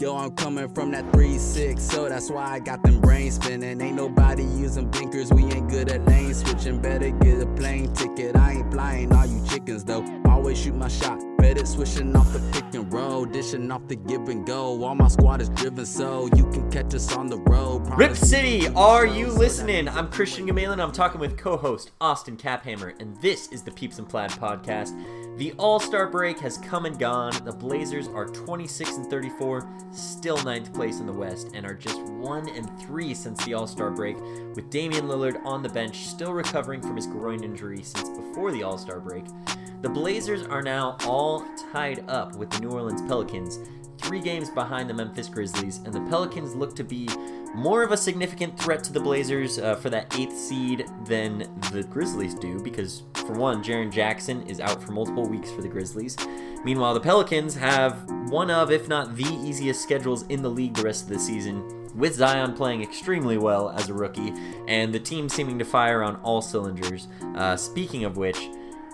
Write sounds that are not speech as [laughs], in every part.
Yo, I'm coming from that 3-6, so that's why I got them brains spinning. Ain't nobody using blinkers, we ain't good at lane switching. Better get a plane ticket, I ain't flying all you chickens though. Always shoot my shot, better switching off the pick and roll, dishing off the give and go. All my squad is driven, so you can catch us on the road. Rip City, are you listening? I'm Christian Gamalin. I'm talking with co-host Austin Caphammer, and this is the Peeps and Plaid podcast. The All-Star break has come and gone. The Blazers are 26 and 34, still ninth place in the West, and are just one and three since the All-Star break. With Damian Lillard on the bench, still recovering from his groin injury since before the All-Star break. The Blazers are now all tied up with the New Orleans Pelicans, three games behind the Memphis Grizzlies, and the Pelicans look to be more of a significant threat to the Blazers uh, for that eighth seed than the Grizzlies do, because for one, Jaren Jackson is out for multiple weeks for the Grizzlies. Meanwhile, the Pelicans have one of, if not the easiest schedules in the league the rest of the season, with Zion playing extremely well as a rookie, and the team seeming to fire on all cylinders. Uh, speaking of which,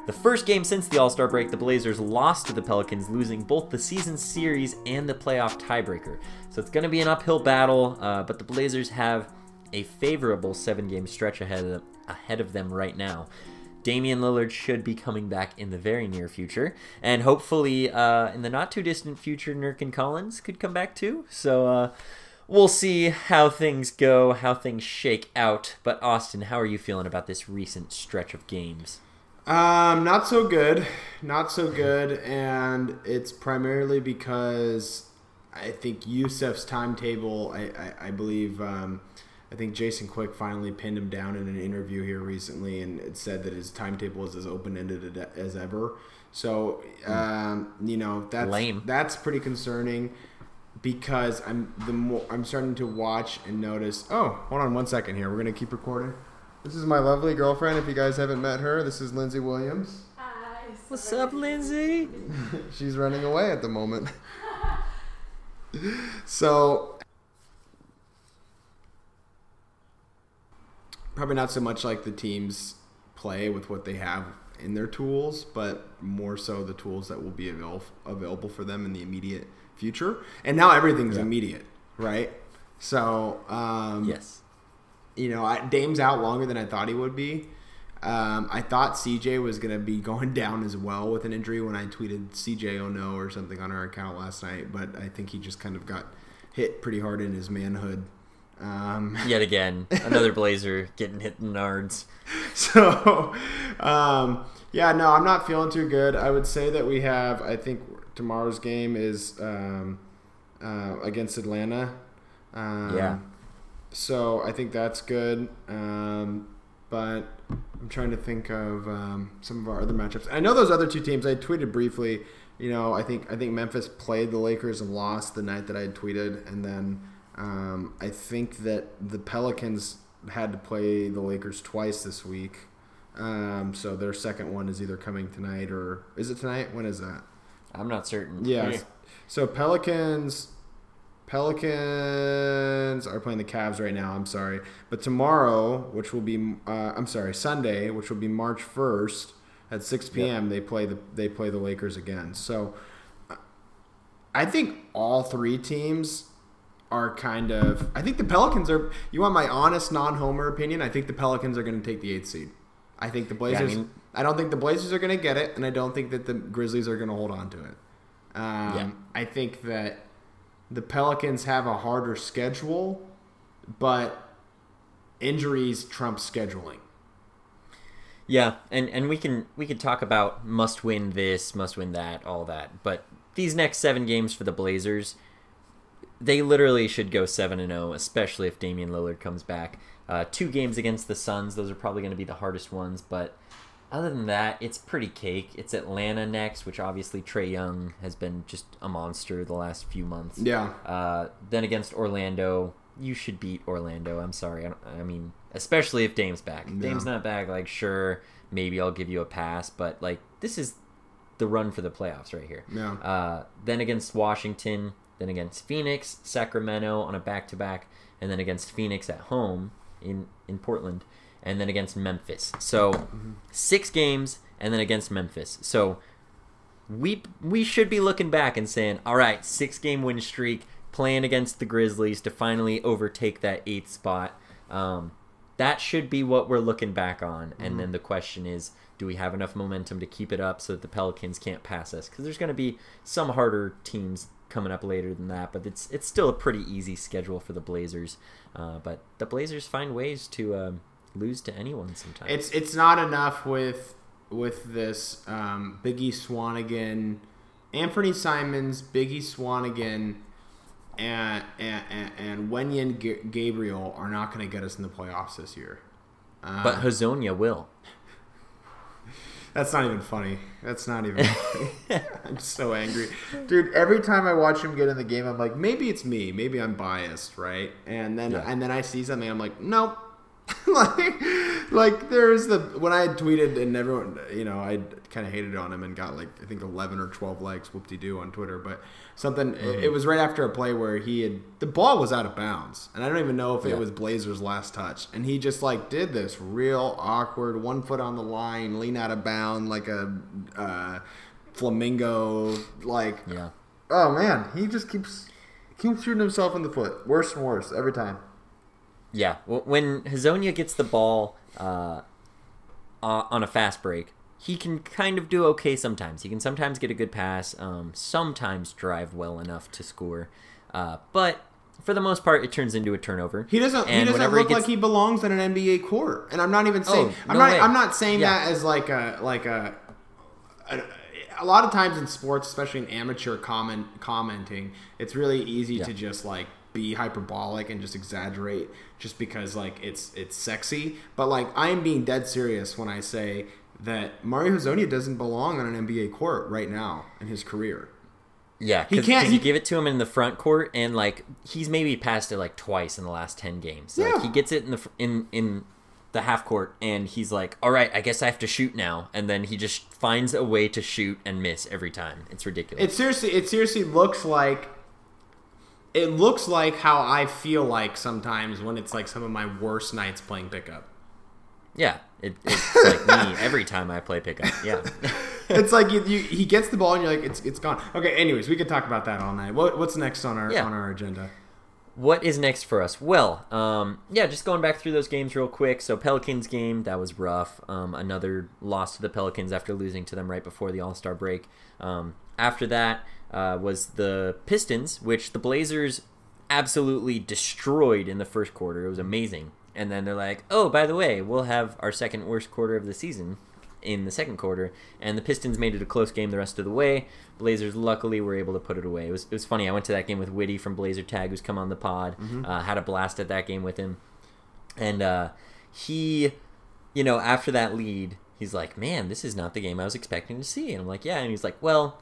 the first game since the All Star break, the Blazers lost to the Pelicans, losing both the season series and the playoff tiebreaker. So it's going to be an uphill battle, uh, but the Blazers have a favorable seven game stretch ahead of, ahead of them right now. Damian Lillard should be coming back in the very near future, and hopefully uh, in the not too distant future, Nurk and Collins could come back too. So uh, we'll see how things go, how things shake out. But Austin, how are you feeling about this recent stretch of games? Um, not so good, not so good, and it's primarily because I think Jusuf's timetable. I I, I believe um, I think Jason Quick finally pinned him down in an interview here recently, and it said that his timetable is as open ended as ever. So um, you know that's Lame. that's pretty concerning because I'm the more I'm starting to watch and notice. Oh, hold on one second here. We're gonna keep recording. This is my lovely girlfriend. If you guys haven't met her, this is Lindsay Williams. Hi. What's up, Lindsay? [laughs] She's running away at the moment. [laughs] so probably not so much like the teams play with what they have in their tools, but more so the tools that will be avail- available for them in the immediate future. And now everything's Yeah. immediate, right? So um, Yes. You know, I, Dame's out longer than I thought he would be. Um, I thought CJ was going to be [laughs] going down as well with an injury when I tweeted CJ oh no or something on our account last night, but I think he just kind of got hit pretty hard in his manhood. Um, [laughs] Yet again, [laughs] another Blazer getting hit in nards. so, um, yeah, no, I'm not feeling too good. I would say that we have, I think tomorrow's game is um, uh, against Atlanta. Um, Yeah. So I think that's good. Um, but I'm trying to think of um, some of our other matchups. I know those other two teams. I tweeted briefly. You know, I think I think Memphis played the Lakers and lost the night that I had tweeted, and then um, I think that the Pelicans had to play the Lakers twice this week. Um, so their second one is either coming tonight or is it tonight? When is that? I'm not certain. Yeah. So Pelicans Pelicans are playing the Cavs right now. I'm sorry, but tomorrow, which will be uh, I'm sorry, Sunday, which will be March 1st at 6 p.m. They play the they play the Lakers again. So I think all three teams are kind of. I think the Pelicans are. You want my honest non-homer opinion? I think the Pelicans are going to take the eighth seed. I think the Blazers. mean- I don't think the Blazers are going to get it, and I don't think that the Grizzlies are going to hold on to it. Um, Yeah. I think that the Pelicans have a harder schedule, but injuries trump scheduling. Yeah, and and we can we can talk about must win this, must win that, all that. But these next seven games for the Blazers, they literally should go seven and zero, especially if Damian Lillard comes back. Uh, two games against the Suns; those are probably going to be the hardest ones. But other than that, it's pretty cake. It's Atlanta next, which obviously Trae Young has been just a monster the last few months. Yeah. Uh, then against Orlando, you should beat Orlando. I'm sorry. I, don't- I mean, especially if Dame's back. If Dame's not back, like, sure, maybe I'll give you a pass, but, like, this is the run for the playoffs right here. Yeah. Uh, then against Washington, then against Phoenix, Sacramento on a back to back, and then against Phoenix at home in, in Portland, and then against Memphis. So six games, and then against Memphis. So we we should be looking back and saying, all right, six game win streak, playing against the Grizzlies to finally overtake that eighth spot. Um, that should be what we're looking back on. And Mm-hmm. then the question is, do we have enough momentum to keep it up so that the Pelicans can't pass us? Because there's going to be some harder teams coming up later than that, but it's it's still a pretty easy schedule for the Blazers. Uh, but the Blazers find ways to um, lose to anyone sometimes. It's it's not enough with with this um, Biggie Swanigan, Anthony Simons, Biggie Swanigan, and and and, and Wenyen G- Gabriel are not going to get us in the playoffs this year. Uh, but Hezonja will. [laughs] That's not even funny. That's not even funny. [laughs] I'm so angry. Dude, every time I watch him get in the game, I'm like, maybe it's me. Maybe I'm biased, right? And then Yeah. and then I see something, I'm like, nope. [laughs] like like there's the when I had tweeted and everyone you know, I kind of hated on him and got like I think 11 or 12 likes whoop de doo on Twitter, but something it, it was right after a play where he had the ball was out of bounds. And I don't even know if Yeah. it was Blazers last touch. And he just like did this real awkward one foot on the line, lean out of bound like a uh, flamingo. Like, Yeah. oh man, he just keeps keeps shooting himself in the foot, worse and worse every time. Yeah, when Hezonja gets the ball uh, on a fast break, he can kind of do okay sometimes. He can sometimes get a good pass, um, sometimes drive well enough to score, uh, but for the most part, it turns into a turnover. He doesn't. he doesn't look gets- like he belongs in an NBA court. And I'm not even saying. Oh, I'm no not. way. I'm not saying Yeah. that as like a like a, a. a lot of times in sports, especially in amateur comment commenting, it's really easy Yeah. to just like be hyperbolic and just exaggerate just because like it's it's sexy. But like I am being dead serious when I say that Mario Hezonja doesn't belong on an NBA court right now in his career. Yeah, He can't- you he- give it to him in the front court, and like he's maybe passed it like twice in the last ten games. Like Yeah. he gets it in the in in the half court, and he's like, "All right, I guess I have to shoot now," and then he just finds a way to shoot and miss every time. It's ridiculous. It seriously, it seriously looks like. It looks like how I feel like sometimes when it's like some of my worst nights playing pickup. yeah, it, it's like me every time I play pickup. Yeah. [laughs] It's like you, you, he gets the ball and you're like, it's it's gone. Okay, anyways, we could talk about that all night. What, what's next on our Yeah. on our agenda? What is next for us? Well, um, yeah, just going back through those games real quick. So Pelicans game that was rough. Um, another loss to the Pelicans after losing to them right before the All Star break. Um, after that uh, was the Pistons, which the Blazers absolutely destroyed in the first quarter. It was amazing. And then they're like, oh, by the way, we'll have our second worst quarter of the season in the second quarter, and the Pistons made it a close game the rest of the way. Blazers luckily were able to put it away. It was, it was funny. I went to that game with Witty from Blazer Tag, who's come on the pod. Uh, had a blast at that game with him, and uh, he, you know, after that lead, he's like, "Man, this is not the game I was expecting to see." And I'm like, "Yeah," and he's like, "Well,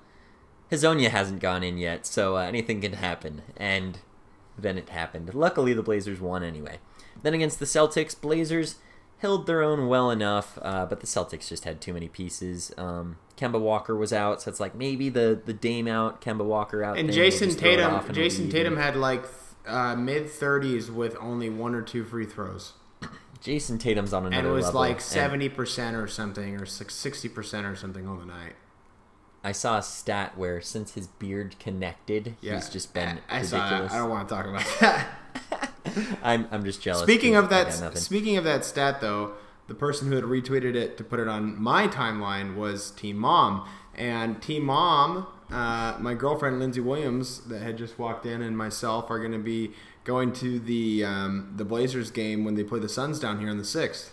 Hezonja hasn't gone in yet, so uh, anything can happen." And then it happened. Luckily, the Blazers won anyway. Then against the Celtics, Blazers held their own well enough, uh, but the Celtics just had too many pieces. Um, Kemba Walker was out, so it's like maybe the the Dame out, Kemba Walker out. And Jason just throw it off Tatum, in a Jason. Tatum had like uh, mid thirties with only one or two free throws, Jayson Tatum's on another level. and it was level, like seventy percent or something, or sixty percent or something on the night. I saw a stat where since his beard connected, Yeah, he's just been I, I saw ridiculous. I don't want to talk about that. [laughs] I'm I'm just jealous. Speaking of that, speaking of that stat though, the person who had retweeted it to put it on my timeline was Team Mom, and Team Mom, uh, my girlfriend Lindsay Williams, that had just walked in, and myself are going to be going to the um, the Blazers game when they play the Suns down here on the sixth.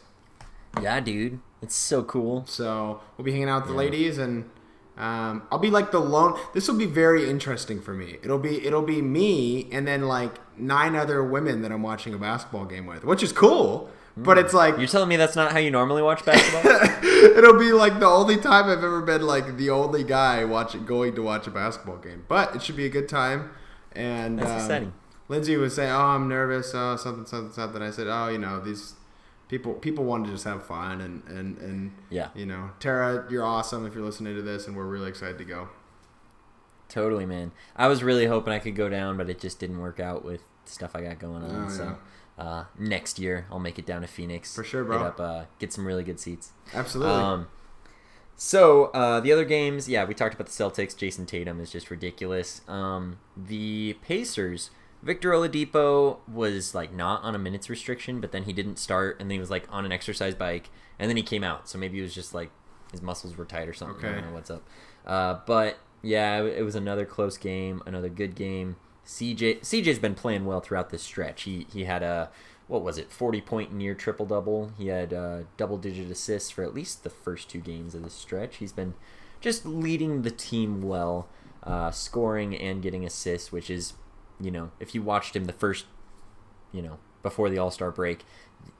yeah, dude, it's so cool. So we'll be hanging out with the Yeah. ladies, and um, I'll be like the lone. This will be very interesting for me. It'll be it'll be me, and then like nine other women that I'm watching a basketball game with, which is cool. But it's like You're telling me that's not how you normally watch basketball? [laughs] it'll be like the only time I've ever been like the only guy watching going to watch a basketball game. But it should be a good time. And That's um, exciting. Lindsay was saying, "Oh, I'm nervous. Oh, something, something, something." I said, "Oh, you know, these people people want to just have fun and and and Yeah. you know, Tara, you're awesome if you're listening to this, and we're really excited to go." Totally, man. I was really hoping I could go down, but it just didn't work out with stuff I got going on. Oh, so uh, next year I'll make it down to Phoenix For sure, bro. Get up, uh, get some really good seats. Absolutely. Um, So uh, the other games, yeah, we talked about the Celtics. Jayson Tatum is just ridiculous. Um, the Pacers, Victor Oladipo was like not on a minutes restriction, but then he didn't start, and then he was like on an exercise bike, and then he came out. So maybe it was just like his muscles were tight or something. Okay. I don't know what's up. Uh, but yeah, it, was another close game, another good game. CJ CJ's been playing well throughout this stretch. He he had a what was it, forty point near triple double. He had uh, double digit assists for at least the first two games of this stretch. He's been just leading the team well, uh, scoring and getting assists, which is you know if you watched him the first you know before the All Star break,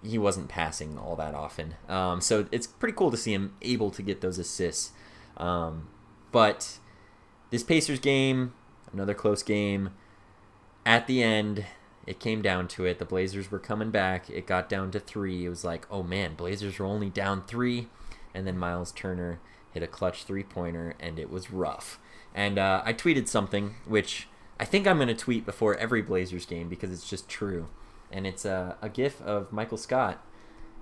he wasn't passing all that often. Um, so it's pretty cool to see him able to get those assists. Um, but this Pacers game, another close game. At the end, it came down to it. The Blazers were coming back. It got down to three. It was like, oh man, Blazers were only down three. And then Myles Turner hit a clutch three pointer, and it was rough. And uh, I tweeted something, which I think I'm going to tweet before every Blazers game because it's just true. And it's a, a gif of Michael Scott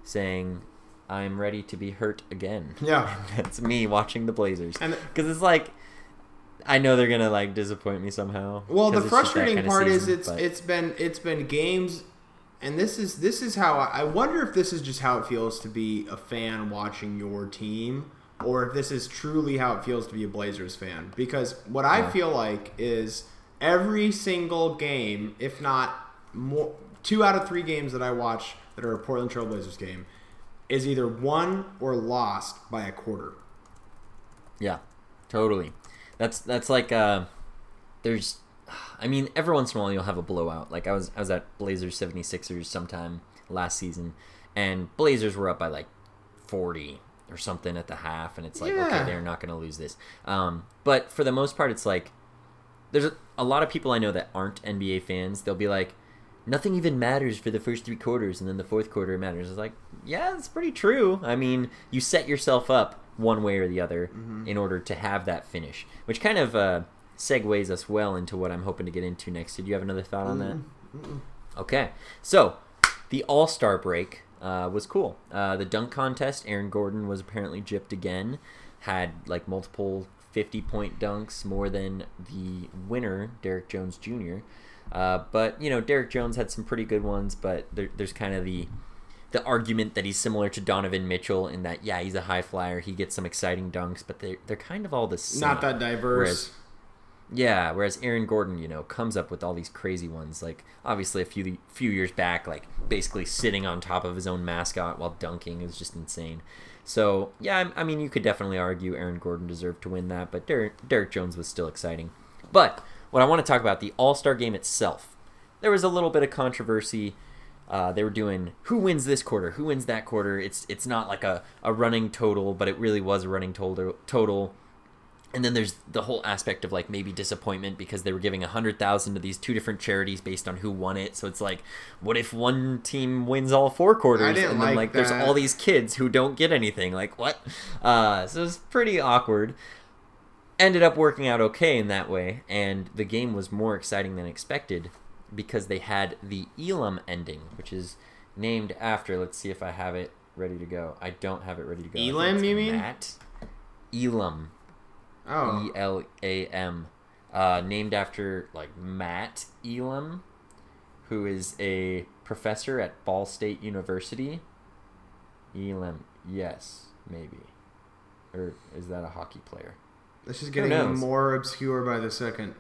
saying, I'm ready to be hurt again. [laughs] Yeah. [laughs] That's me watching the Blazers. Because it's like, I know they're gonna like disappoint me somehow. Well, the 'cause it's just that frustrating part is it's but- it's been it's been games, and this is this is how I, I wonder if this is just how it feels to be a fan watching your team, or if this is truly how it feels to be a Blazers fan. Because what I Yeah. feel like is every single game, if not more, two out of three games that I watch that are a Portland Trail Blazers game, is either won or lost by a quarter. yeah, totally. That's that's like uh, there's, I mean, every once in a while you'll have a blowout. Like I was I was at Blazers 76ers sometime last season, and Blazers were up by like forty or something at the half, and it's like Yeah. okay, they're not gonna lose this. Um, but for the most part, it's like there's a, a lot of people I know that aren't NBA fans. They'll be like, nothing even matters for the first three quarters, and then the fourth quarter matters. It's like, yeah, it's pretty true. I mean, you set yourself up one way or the other in order to have that finish, which kind of uh, segues us well into what I'm hoping to get into next. Did you have another thought on that? Okay, so the All Star break uh, was cool. Uh, the dunk contest, Aaron Gordon was apparently gypped again. Had like multiple 50 point dunks, more than the winner, Derrick Jones Jr. Uh, but you know, Derrick Jones had some pretty good ones, but there, there's kind of the the argument that he's similar to Donovan Mitchell in that yeah, he's a high flyer, he gets some exciting dunks, but they they're kind of all the same. Not that diverse. Whereas- yeah, whereas Aaron Gordon, you know, comes up with all these crazy ones. Like obviously a few few years back, like basically sitting on top of his own mascot while dunking is just insane. So yeah, I, I mean, you could definitely argue Aaron Gordon deserved to win that, but Derrick, Derrick Jones was still exciting. But what I want to talk about the All Star game itself, there was a little bit of controversy. Uh, they were doing who wins this quarter, who wins that quarter. It's it's not like a, a running total, but it really was a running total. Total and then there's the whole aspect of like maybe disappointment because they were giving a hundred thousand to these two different charities based on who won it. So it's like, what if one team wins all four quarters, I didn't and then like like there's all these kids who don't get anything? Like what? Uh, so it's pretty awkward. Ended up working out okay in that way, and the game was more exciting than expected because they had the Elam ending, which is named after. Let's see if I have it ready to go. I don't have it ready to go. Elam, you mean? Matt Elam. Oh. E L A M, uh, named after like Matt Elam, who is a professor at Ball State University. Elam, yes, maybe, or is that a hockey player? This is getting more obscure by the second.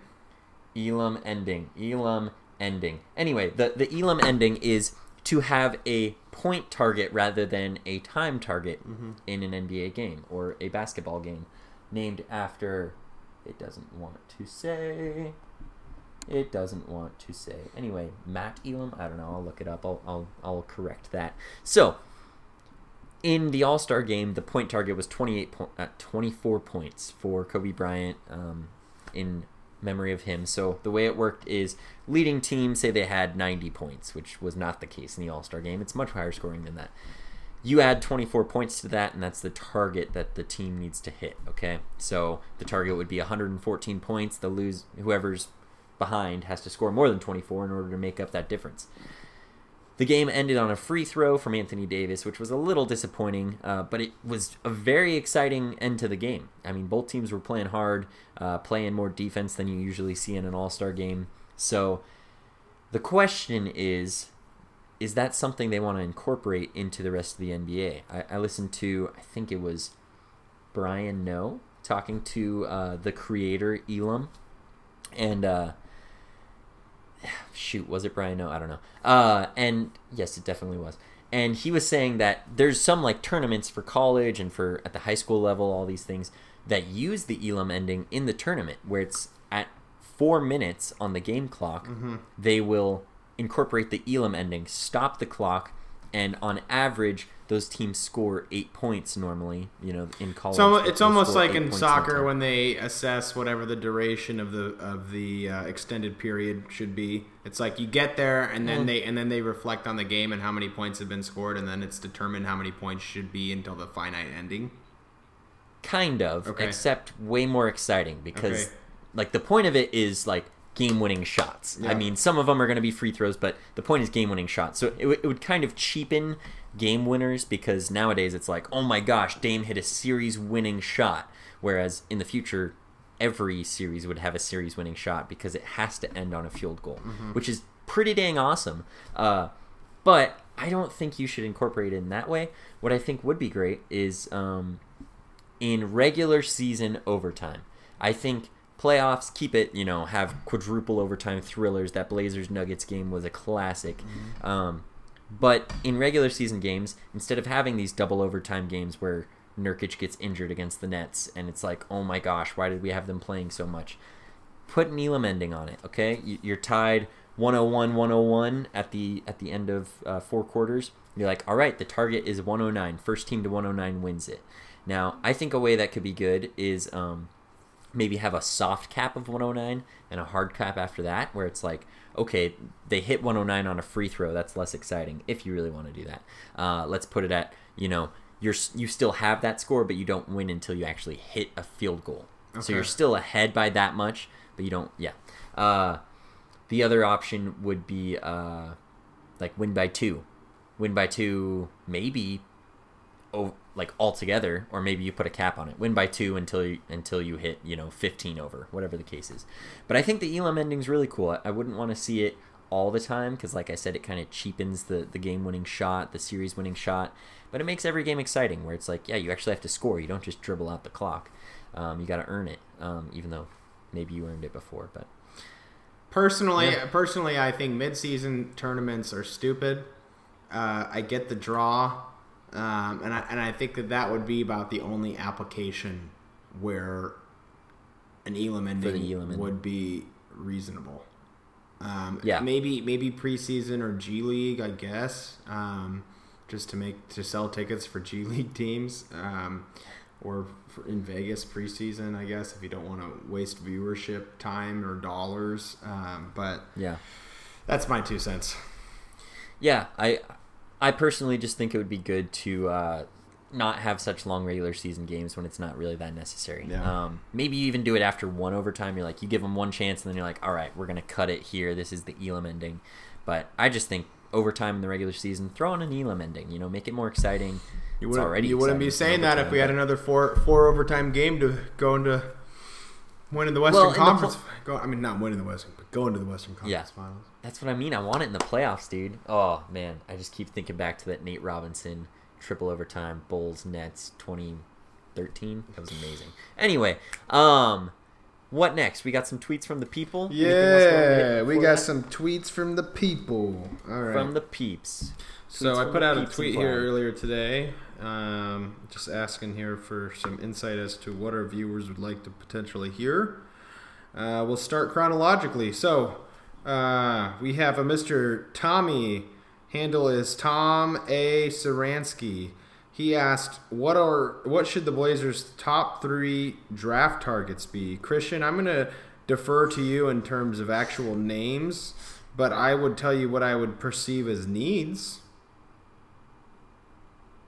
Elam ending. Elam ending. Anyway, the the Elam ending is to have a point target rather than a time target in an NBA game or a basketball game, named after. It doesn't want to say. It doesn't want to say. Anyway, Matt Elam. I don't know. I'll look it up. I'll I'll, I'll correct that. So. In the All Star game, the point target was 28 po- uh, 24 points for Kobe Bryant um, in memory of him. So the way it worked is leading team say they had 90 points, which was not the case in the All Star game. It's much higher scoring than that. You add 24 points to that, and that's the target that the team needs to hit. Okay, so the target would be 114 points. The lose whoever's behind has to score more than 24 in order to make up that difference. The game ended on a free throw from Anthony Davis, which was a little disappointing, uh, but it was a very exciting end to the game. I mean, both teams were playing hard, uh, playing more defense than you usually see in an All Star game. So the question is is that something they want to incorporate into the rest of the NBA? I, I listened to, I think it was Brian No talking to uh, the creator Elam, and uh, shoot, was it Brian? No, I don't know. Uh, and yes, it definitely was. And he was saying that there's some like tournaments for college and for at the high school level, all these things that use the Elam ending in the tournament, where it's at four minutes on the game clock, Mm-hmm. they will incorporate the Elam ending, stop the clock, and on average, those teams score eight points normally. You know, in college, So it's almost like in soccer when they assess whatever the duration of the of the uh, extended period should be. It's like you get there and then Mm. they and then they reflect on the game and how many points have been scored and then it's determined how many points should be until the finite ending. kind of Okay. except way more exciting because Okay. like the point of it is like game-winning shots. I mean some of them are going to be free throws but the point is game-winning shots. So it, w- it would kind of cheapen game winners because nowadays it's like oh my gosh dame hit a series winning shot whereas in the future every series would have a series winning shot because it has to end on a field goal which is pretty dang awesome. Uh, but i don't think you should incorporate it in that way. What i think would be great is um, in regular season overtime. I think playoffs keep it, you know, have quadruple overtime thrillers. That Blazers Nuggets game was a classic. Um, but in regular season games, instead of having these double overtime games where Nurkic gets injured against the Nets and it's like, oh my gosh, why did we have them playing so much? Put an Elam ending on it, okay? You- You're tied 101 101 at the at the end of uh, four quarters. You're like, all right, the target is 109. First team to 109 wins it. Now, I think a way that could be good is um, maybe have a soft cap of 109 and a hard cap after that, where it's like, okay, they hit 109 on a free throw. That's less exciting if you really want to do that. Uh, let's put it at, you know, you're you still have that score, but you don't win until you actually hit a field goal. So you're still ahead by that much, but you don't. Yeah. Uh, the other option would be uh, like win by two, win by two, maybe oh, like altogether, or maybe you put a cap on it. Win by two until you until you hit you know 15 over, whatever the case is. But I think the Elam ending's really cool. I, I wouldn't want to see it all the time because, like I said, it kind of cheapens the the game winning shot, the series winning shot. But it makes every game exciting, where it's like, yeah, you actually have to score. You don't just dribble out the clock. Um, you got to earn it, um, even though maybe you earned it before. But Personally, Yeah. personally, I think mid-season tournaments are stupid. Uh, I get the draw, um, and I and I think that that would be about the only application where an Elam ending, Elam ending. would be reasonable. Um, Yeah. maybe maybe preseason or G League, I guess, um, just to make to sell tickets for G [laughs] League teams, um, or for in Vegas preseason, I guess, if you don't want to waste viewership time or dollars. Um, but yeah. that's my two cents. Yeah, I I personally just think it would be good to uh, not have such long regular season games when it's not really that necessary. Yeah. Um, maybe you even do it after one overtime. You're like, you give them one chance, and then you're like, all right, we're gonna cut it here. This is the Elam ending. But I just think overtime in the regular season, throw in an Elam ending. You know, make it more exciting. You wouldn't, already you wouldn't be saying that if we had another four four overtime game to go into winning the Western Well, in the Conference. pl- go, I mean, not winning the Western, but going to the Western Conference Yeah. Finals. That's what I mean. I want it in the playoffs, dude. Oh man, I just keep thinking back to that Nate Robinson triple overtime Bulls Nets 2013. That was amazing. Anyway, um, what next? We got some tweets from the people. Anything else wanna hit Yeah, we got that? some tweets from the people. All right. from the peeps. So I put out a tweet here earlier today, um, just asking here for some insight as to what our viewers would like to potentially hear. Uh, we'll start chronologically. So uh, we have a Mr. Tommy. Handle is Tom A. Saransky. He asked, "What are what should the Blazers' top three draft targets be?" Christian, I'm gonna defer to you in terms of actual names, but I would tell you what I would perceive as needs.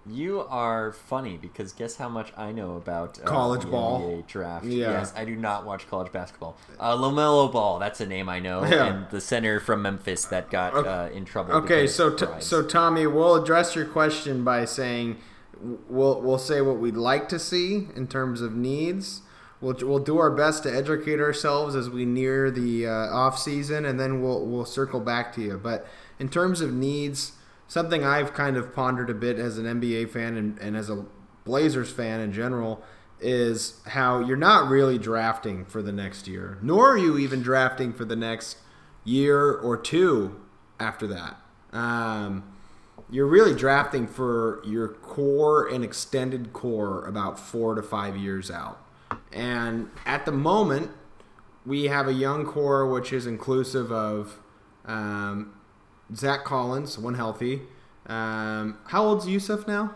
You are funny because guess how much I know about uh, College the ball. NBA draft. Yeah. Yes, I do not watch college basketball. Uh, LaMelo Ball, that's a name I know, Yeah. and the center from Memphis that got Okay. uh, in trouble. Okay, so t- so Tommy, we'll address your question by saying we'll we'll say what we'd like to see in terms of needs. We'll, we'll do our best to educate ourselves as we near the uh, off season, and then we'll we'll circle back to you. But in terms of needs, something I've kind of pondered a bit as an NBA fan and, and as a Blazers fan in general is how you're not really drafting for the next year, nor are you even drafting for the next year or two after that. Um, you're really drafting for your core and extended core about four to five years out. And at the moment, we have a young core which is inclusive of um, Zach Collins, one healthy. Um, how old's Jusuf now?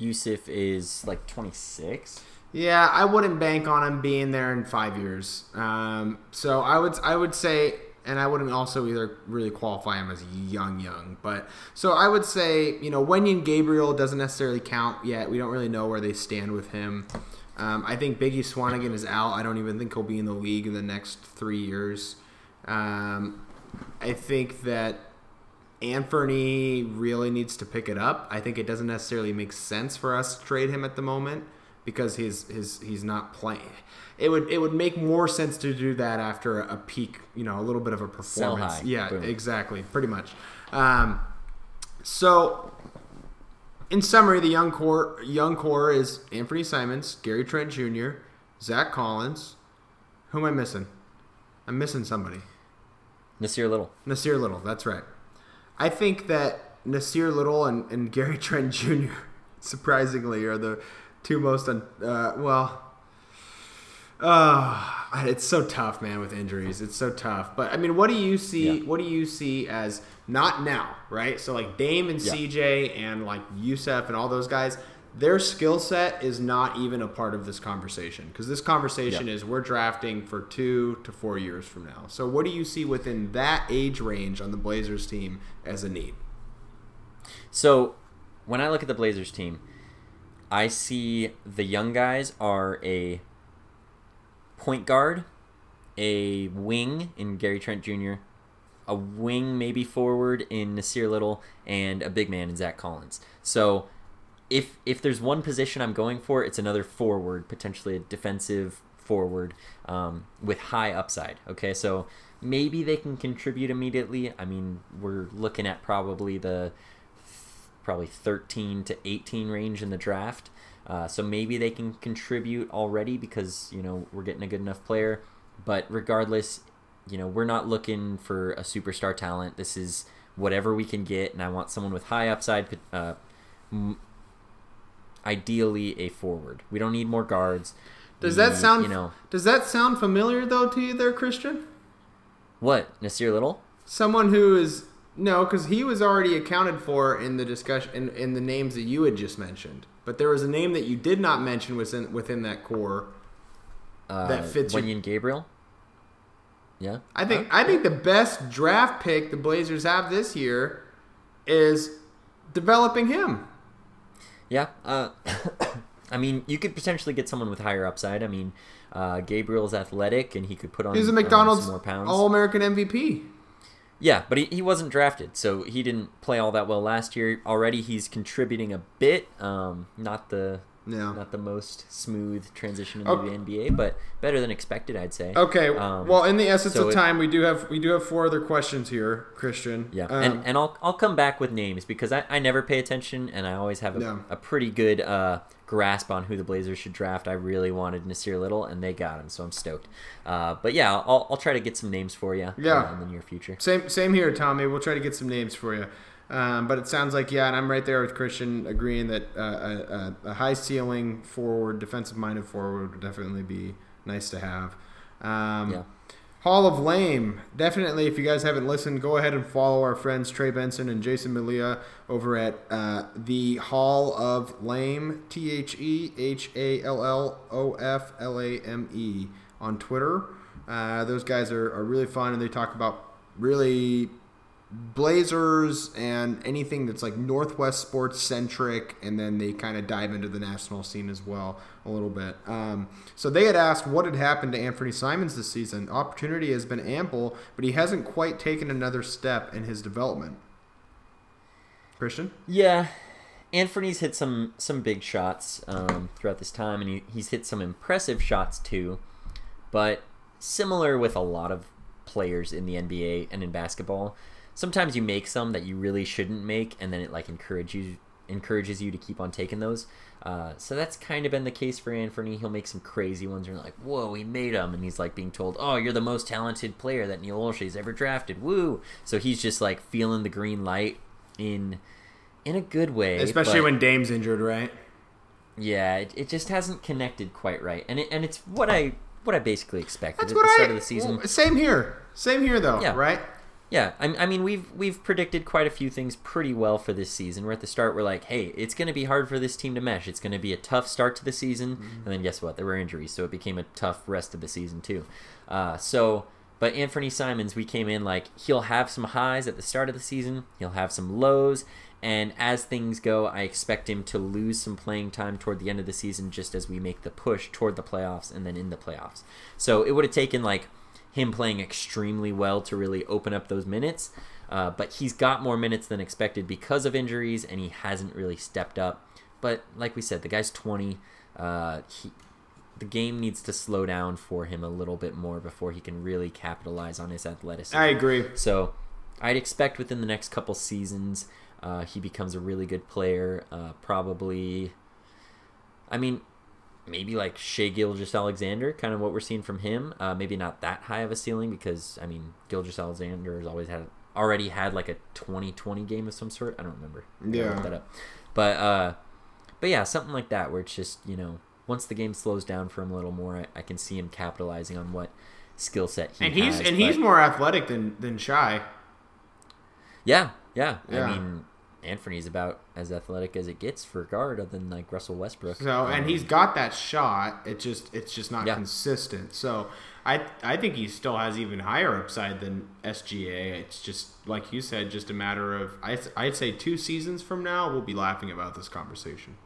Jusuf is like 26. Yeah, I wouldn't bank on him being there in five years. Um, so I would I would say, and I wouldn't also either really qualify him as young young. But so I would say, you know, Wenyen Gabriel doesn't necessarily count yet. We don't really know where they stand with him. Um, I think Biggie Swanigan is out. I don't even think he'll be in the league in the next three years. Um, I think that Anthony really needs to pick it up. I think it doesn't necessarily make sense for us to trade him at the moment because he's his he's not playing. It would it would make more sense to do that after a peak, you know, a little bit of a performance. Yeah, Boom. exactly, pretty much. Um, so, in summary, the young core young core is Anthony Simons, Gary Trent Jr., Zach Collins. Who am I missing? I'm missing somebody. Nassir Little. Nassir Little, that's right. I think that Nassir Little and, and Gary [laughs] Trent Jr. surprisingly are the two most un, uh, well. Uh, it's so tough, man, with injuries. It's so tough. But I mean, what do you see? Yeah. What do you see as not now, right? So like Dame and Yeah. CJ and like Jusuf and all those guys, their skill set is not even a part of this conversation because this conversation Yeah. is we're drafting for two to four years from now. So what do you see within that age range on the Blazers team as a need? So when I look at the Blazers team, I see the young guys are a point guard, a wing in Gary Trent Jr., a wing maybe forward in Nassir Little, and a big man in Zach Collins. So if if there's one position I'm going for, it's another forward, potentially a defensive forward um, with high upside. Okay, so maybe they can contribute immediately. I mean, we're looking at probably the probably 13 to 18 range in the draft. Uh, so maybe they can contribute already because you know we're getting a good enough player. But regardless, you know we're not looking for a superstar talent. This is whatever we can get, and I want someone with high upside. Uh, ideally, a forward. We don't need more guards. Does We- that sound You know Does that sound familiar though to you, there, Christian? what? Nassir Little. Someone who is no, because he was already accounted for in the discussion in, in the names that you had just mentioned. But there was a name that you did not mention within within that core. Uh, That fits your- Wenyen Gabriel. Yeah. I think I think the best draft pick the Blazers have this year is developing him. Yeah. Uh, [coughs] I mean, you could potentially get someone with higher upside. I mean, uh, Gabriel's athletic, and he could put on. He's a McDonald's more pounds. All American MVP. Yeah, but he, he wasn't drafted, so he didn't play all that well last year. Already, he's contributing a bit. Um, not the Yeah. not the most smooth transition into Okay. the NBA, but better than expected, I'd say. Okay. Um, well, in the essence so of it- time, we do have we do have four other questions here, Christian. Yeah, Um, and, and I'll I'll come back with names because I, I never pay attention and I always have a, Yeah. a pretty good uh, grasp on who the Blazers should draft. I really wanted Nassir Little and they got him, so I'm stoked. Uh, but yeah, I'll, I'll try to get some names for you Yeah. uh, in the near future. Same same here, Tommy. We'll try to get some names for you. Um, but it sounds like yeah, and I'm right there with Christian, agreeing that uh, a, a, high ceiling forward, defensive minded forward would definitely be nice to have. Um, Yeah. Hall of Lame. Definitely, if you guys haven't listened, go ahead and follow our friends Trey Benson and Jason Malia over at uh, the Hall of Lame, T H E H A L L O F L A M E, on Twitter. Uh, those guys are, are really fun and they talk about really Blazers and anything that's like Northwest sports centric, and then they kind of dive into the national scene as well a little bit. Um, so they had asked what had happened to Anthony Simons this season. Opportunity has been ample, but he hasn't quite taken another step in his development. Christian? Yeah, Anthony's hit some some big shots um, throughout this time, and he, he's hit some impressive shots too. But similar with a lot of players in the NBA and in basketball, sometimes you make some that you really shouldn't make, and then it like encourages you encourages you to keep on taking those. Uh, so that's kind of been the case for Anthony. He'll make some crazy ones. And you're like, whoa, he made them, and he's like being told, oh, you're the most talented player that Neil Olshey's ever drafted. Woo! So he's just like feeling the green light in in a good way, especially but- when Dame's injured, right? yeah, it, it just hasn't connected quite right, and it, and it's what I what I basically expected That's at the I. start of the season. well, same here. Same here, though. Yeah. Right. Yeah, I, I mean we've we've predicted quite a few things pretty well for this season. We're at the start. We're like, hey, it's going to be hard for this team to mesh. It's going to be a tough start to the season, and then guess what? There were injuries, so it became a tough rest of the season too. Uh, so, but Anthony Simons, we came in like he'll have some highs at the start of the season. He'll have some lows, and as things go, I expect him to lose some playing time toward the end of the season, just as we make the push toward the playoffs and then in the playoffs. So it would have taken like him playing extremely well to really open up those minutes. Uh, but he's got more minutes than expected because of injuries, and he hasn't really stepped up. But like we said, the guy's 20. Uh, he, the game needs to slow down for him a little bit more before he can really capitalize on his athleticism. I agree. So I'd expect within the next couple seasons, uh, he becomes a really good player. Uh, probably, I mean, maybe like Shai Gilgeous Alexander, kind of what we're seeing from him. Uh, maybe not that high of a ceiling because I mean Gilgis Alexander has always had already had like a 2020 game of some sort. I don't remember. Yeah. look that up. But uh, but yeah, something like that where it's just you know once the game slows down for him a little more, I, I can see him capitalizing on what skill set he And he's has, and he's more athletic than than Shai. Yeah, yeah. Yeah. I mean, Anthony's about as athletic as it gets for a guard, other than like Russell Westbrook. So and Um, he's got that shot. It just it's just not Yeah. consistent. So I I think he still has even higher upside than SGA. It's just like you said, just a matter of I I'd say two seasons from now we'll be laughing about this conversation.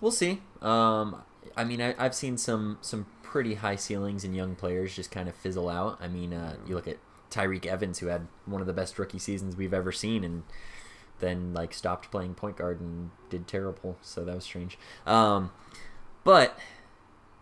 We'll see. Um, I mean, I, I've seen some some pretty high ceilings in young players just kind of fizzle out. I mean, uh, you look at Tyreke Evans, who had one of the best rookie seasons we've ever seen, and then like stopped playing point guard and did terrible. So that was strange. Um, but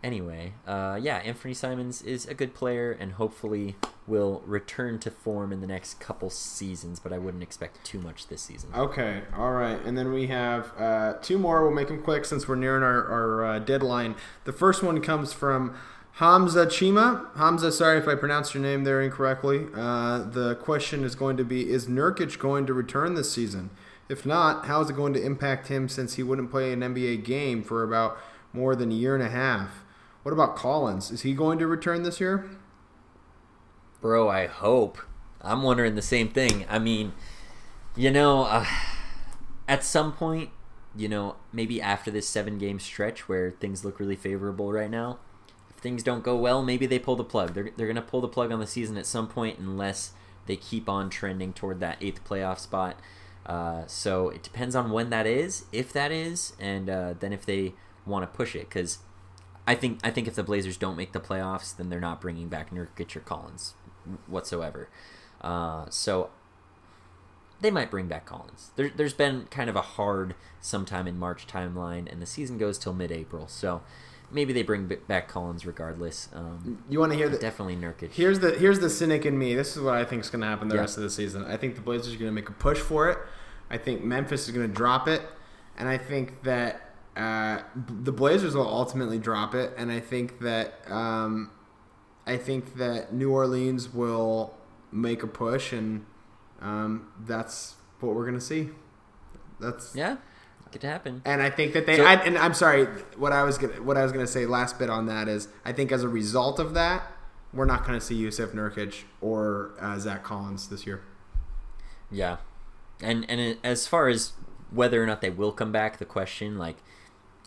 anyway, uh, yeah, Anthony Simons is a good player and hopefully will return to form in the next couple seasons. But I wouldn't expect too much this season. Okay, all right, and then we have uh, two more. We'll make them quick since we're nearing our, our uh, deadline. The first one comes from Hamza Chima. Hamza, sorry if I pronounced your name there incorrectly. Uh, the question is going to be: Is Nurkic going to return this season? If not, how is it going to impact him since he wouldn't play an NBA game for about more than a year and a half? What about Collins? Is he going to return this year? Bro, I hope. I'm wondering the same thing. I mean, you know, uh, at some point, you know, maybe after this seven game stretch where things look really favorable right now, things don't go well, maybe they pull the plug. They're, they're going to pull the plug on the season at some point unless they keep on trending toward that eighth playoff spot. Uh, so it depends on when that is, if that is, and uh, then if they want to push it. Because I think I think if the Blazers don't make the playoffs, then they're not bringing back Nurkic or Collins whatsoever. Uh, so they might bring back Collins. There, there's been kind of a hard sometime in March timeline, and the season goes till mid-April. So maybe they bring back Collins regardless. Um, You want to hear the definitely Nurkic. Here's the here's the cynic in me. This is what I think is going to happen the Yeah. rest of the season. I think the Blazers are going to make a push for it. I think Memphis is going to drop it, and I think that uh, the Blazers will ultimately drop it. And I think that um, I think that New Orleans will make a push, and um, that's what we're going to see. That's yeah, could happen. and I think that they. So- I, and I'm sorry. What I was gonna, what I was going to say last bit on that is, I think as a result of that, we're not going to see Jusuf Nurkic or uh, Zach Collins this year. Yeah, and and as far as whether or not they will come back, the question like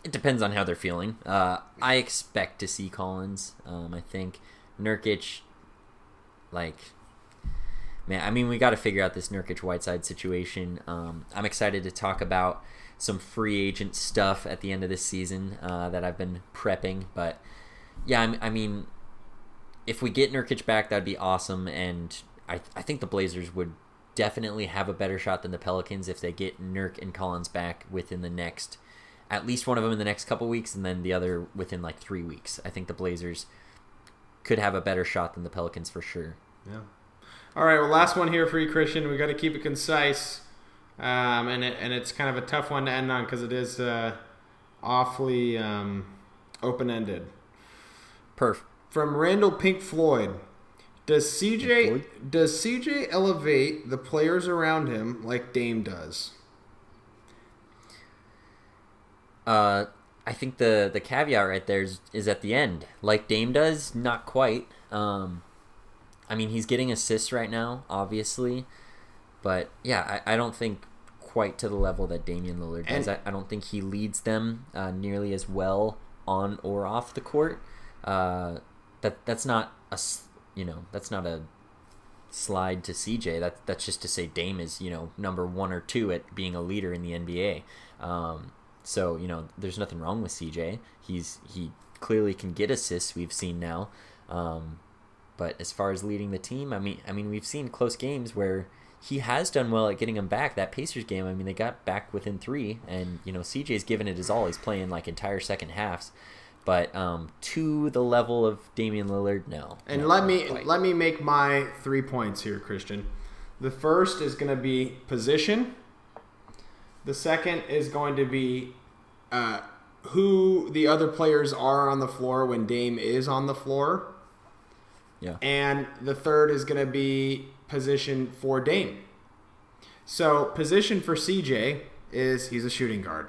it depends on how they're feeling. Uh, I expect to see Collins. Um, I think Nurkic, like man, I mean, we got to figure out this Nurkic Whiteside situation. Um, I'm excited to talk about some free agent stuff at the end of this season uh, that I've been prepping. But yeah, I, I mean, if we get Nurkic back, that'd be awesome. And I, I think the Blazers would definitely have a better shot than the Pelicans if they get Nurk and Collins back within the next, at least one of them in the next couple weeks, and then the other within like three weeks. I think the Blazers could have a better shot than the Pelicans for sure. Yeah. All right. Well, last one here for you, Christian. We got to keep it concise, um, and it, and it's kind of a tough one to end on because it is uh, awfully um, open ended. Perf. From Randall Pink Floyd. Does CJ does CJ elevate the players around him like Dame does? Uh, I think the the caveat right there is, is at the end, like Dame does, not quite. Um, I mean, he's getting assists right now, obviously, but yeah, I, I don't think quite to the level that Damian Lillard does. I, I, don't think he leads them uh, nearly as well on or off the court. Uh, that that's not a you know that's not a slide to CJ. That that's just to say Dame is you know number one or two at being a leader in the NBA. Um, so you know there's nothing wrong with CJ. He's he clearly can get assists. We've seen now. Um, but as far as leading the team, I mean, I mean, we've seen close games where he has done well at getting them back. That Pacers game, I mean, they got back within three, and you know, CJ's given it his all. He's playing like entire second halves, but um, to the level of Damian Lillard, no. And no, let me quite. let me make my three points here, Christian. The first is going to be position. The second is going to be uh, who the other players are on the floor when Dame is on the floor. Yeah. And the third is going to be position for Dame. So position for CJ is he's a shooting guard.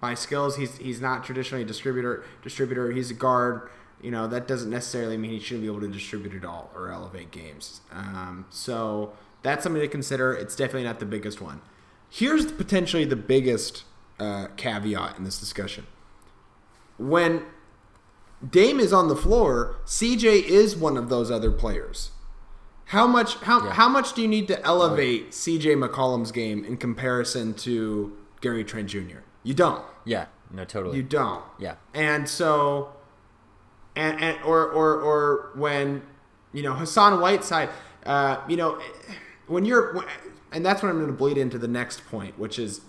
By skills, he's he's not traditionally a distributor. Distributor, he's a guard. You know that doesn't necessarily mean he shouldn't be able to distribute at all or elevate games. Um, so that's something to consider. It's definitely not the biggest one. Here's potentially the biggest uh, caveat in this discussion. When Dame is on the floor, CJ is one of those other players. How much how yeah. how much do you need to elevate CJ McCollum's game in comparison to Gary Trent Jr.? You don't. Yeah, no, totally. You don't. Yeah. And so, and, and or or or when you know Hassan Whiteside, uh, you know, when you're, and that's what I'm going to bleed into the next point, which is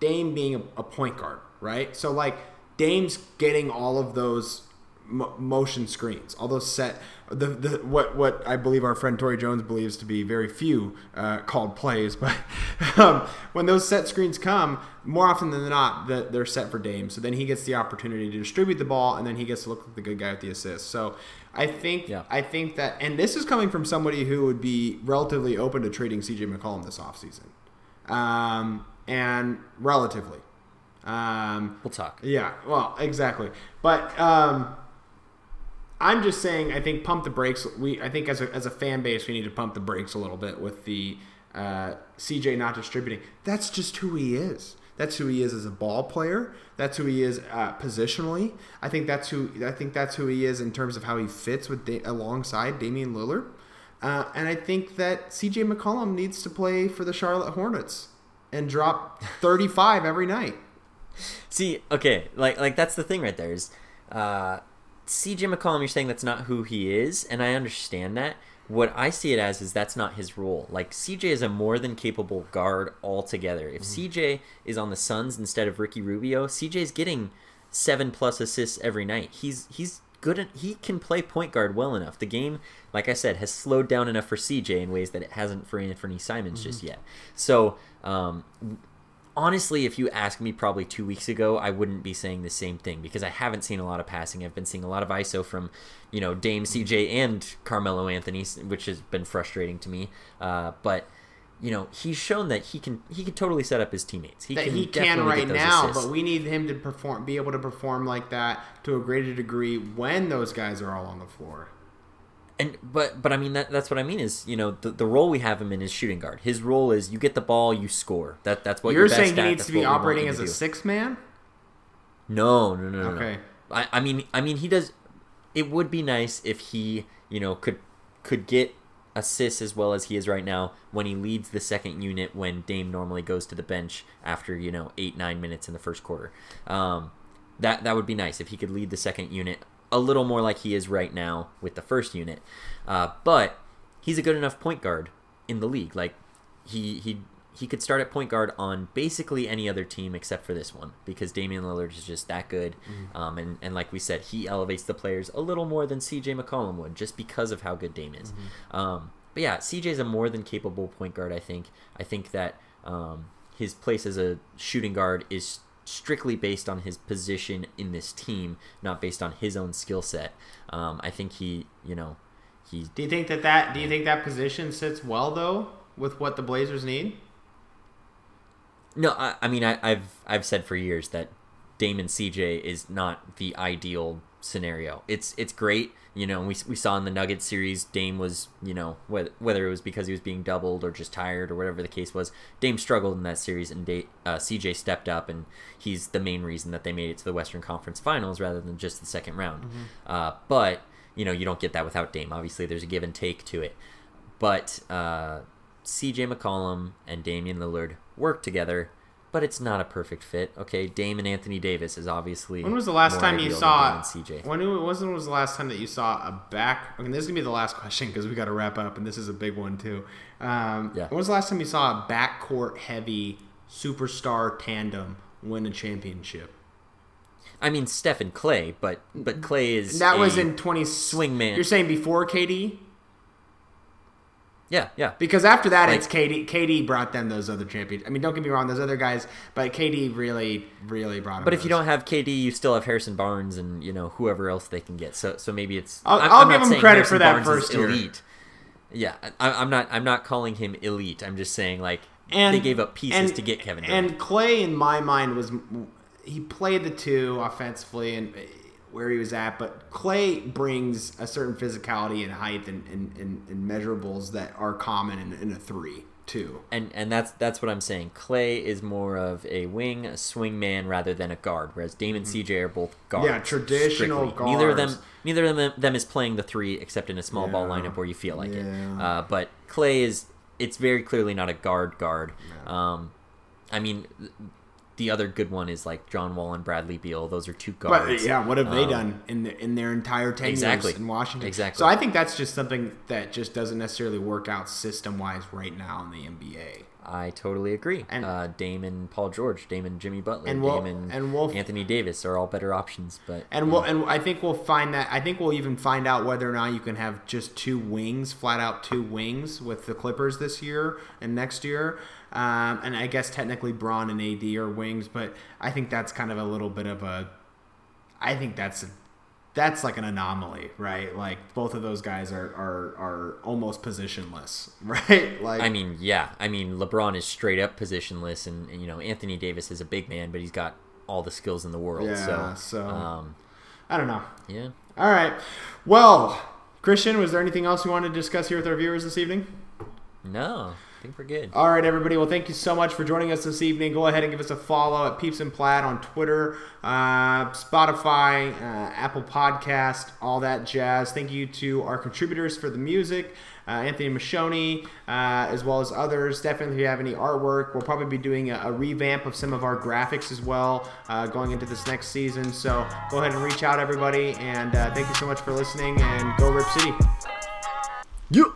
Dame being a, a point guard, right? So like Dame's getting all of those motion screens, all those set the, the what what I believe our friend Tori Jones believes to be very few uh, called plays, [laughs] but um, when those set screens come, more often than not, the, they're set for Dame. So then he gets the opportunity to distribute the ball, and then he gets to look like the good guy with the assist. So I think yeah. I think that, and this is coming from somebody who would be relatively open to trading CJ McCollum this offseason. Um, and relatively. Um, we'll talk. Yeah, well, exactly. But um, I'm just saying, I think pump the brakes. We, I think as a, as a fan base, we need to pump the brakes a little bit with the uh, CJ not distributing. That's just who he is. That's who he is as a ball player. That's who he is uh, positionally. I think that's who I think that's who he is in terms of how he fits with da- alongside Damian Lillard. Uh, and I think that CJ McCollum needs to play for the Charlotte Hornets and drop [laughs] 35 every night. See, okay, like like that's the thing right there is uh, CJ McCollum, you're saying that's not who he is, and I understand that. What I see it as is that's not his role. Like CJ is a more than capable guard altogether. If mm-hmm. CJ is on the Suns instead of Ricky Rubio, CJ is getting seven plus assists every night. He's he's good. At, he can play point guard well enough. The game, like I said, has slowed down enough for CJ in ways that it hasn't for Anfernee Simons mm-hmm. just yet. So um, honestly, if you asked me probably two weeks ago, I wouldn't be saying the same thing because I haven't seen a lot of passing. I've been seeing a lot of ISO from, you know, Dame CJ and Carmelo Anthony, which has been frustrating to me. Uh, but you know, he's shown that he can he can totally set up his teammates. He that can he can right now, assists. but we need him to perform, be able to perform like that to a greater degree when those guys are all on the floor. And but but I mean that that's what I mean is you know the, the role we have him in is shooting guard. His role is you get the ball, you score. That that's what you're, you're saying. He needs that's to be operating as a six man. No, no, no, no. Okay. No. I, I mean I mean he does. It would be nice if he you know could could get assists as well as he is right now when he leads the second unit when Dame normally goes to the bench after you know eight nine minutes in the first quarter. Um, that that would be nice if he could lead the second unit a little more like he is right now with the first unit. Uh, but he's a good enough point guard in the league. Like he he he could start at point guard on basically any other team except for this one because Damian Lillard is just that good. Mm-hmm. Um, and, and like we said, he elevates the players a little more than CJ McCollum would just because of how good Dame is. Mm-hmm. Um, but yeah, CJ is a more than capable point guard, I think. I think that um, his place as a shooting guard is strictly based on his position in this team, not based on his own skill set. Um, I think he, you know, he. Do you think that that do you think that position sits well though with what the Blazers need? No, I, I mean I, have I've said for years that Damon CJ is not the ideal scenario. It's it's great, you know. We, we saw in the Nuggets series, Dame was you know whether whether it was because he was being doubled or just tired or whatever the case was, Dame struggled in that series and uh, CJ stepped up and he's the main reason that they made it to the Western Conference Finals rather than just the second round. Mm-hmm. Uh, but you know you don't get that without Dame. Obviously, there's a give and take to it, but. Uh, CJ McCollum and Damian Lillard work together, but it's not a perfect fit. Okay, Dame and Anthony Davis is obviously. When was the last time you saw CJ? When was when was the last time that you saw a back? I mean, this is gonna be the last question because we got to wrap up, and this is a big one too. Um, yeah. When was the last time you saw a backcourt heavy superstar tandem win a championship? I mean Steph and Klay, but but Klay is that was in twenty swing man. You're saying before KD? Yeah, yeah. Because after that, like, it's KD. KD brought them those other champions. I mean, don't get me wrong, those other guys, but KD really, really brought them. But if those. you don't have KD, you still have Harrison Barnes and you know whoever else they can get. So, so maybe it's. I'll, I'm, I'll I'm give him credit Harrison for that Barnes first year. Elite. Yeah, I, am not. I'm not calling him elite. I'm just saying like and, they gave up pieces and, to get Kevin. Durant. And Klay, in my mind, was he played the two offensively and where he was at, but Klay brings a certain physicality and height and, and, and, and measurables that are common in, in, a three too. And and that's that's what I'm saying. Klay is more of a wing, a swing man rather than a guard, whereas Damon mm-hmm. CJ are both guards. Yeah, traditional guards. Neither of them neither of them, them is playing the three except in a small yeah. ball lineup where you feel like yeah. it. Uh, but Klay is it's very clearly not a guard guard. Um, I mean the other good one is like John Wall and Bradley Beal. Those are two guards. But yeah, what have they um, done in the, in their entire tenure exactly. in Washington? Exactly. So I think that's just something that just doesn't necessarily work out system wise right now in the NBA. I totally agree. And uh, Dame and Paul George, Damon Jimmy Butler, and we'll, Dame and, and we'll, Anthony Davis are all better options. But and we'll and I think we'll find that. I think we'll even find out whether or not you can have just two wings, flat out two wings with the Clippers this year and next year. Um, and I guess technically Bron and AD are wings, but I think that's kind of a little bit of a. I think that's a, that's like an anomaly, right? Like both of those guys are are are almost positionless, [laughs] right? Like I mean, yeah, I mean LeBron is straight up positionless, and, and you know Anthony Davis is a big man, but he's got all the skills in the world. Yeah, so, so um, I don't know. Yeah. All right. Well, Christian, was there anything else you wanted to discuss here with our viewers this evening? No think we're good. All right, everybody. Well, thank you so much for joining us this evening. Go ahead and give us a follow at Peeps and Plaid on Twitter, uh, Spotify, uh, Apple Podcast, all that jazz. Thank you to our contributors for the music. Uh, Anthony Machoni, uh, as well as others. Definitely, if you have any artwork, we'll probably be doing a, a revamp of some of our graphics as well uh, going into this next season. So go ahead and reach out, everybody. And uh, thank you so much for listening. And go Rip City. You.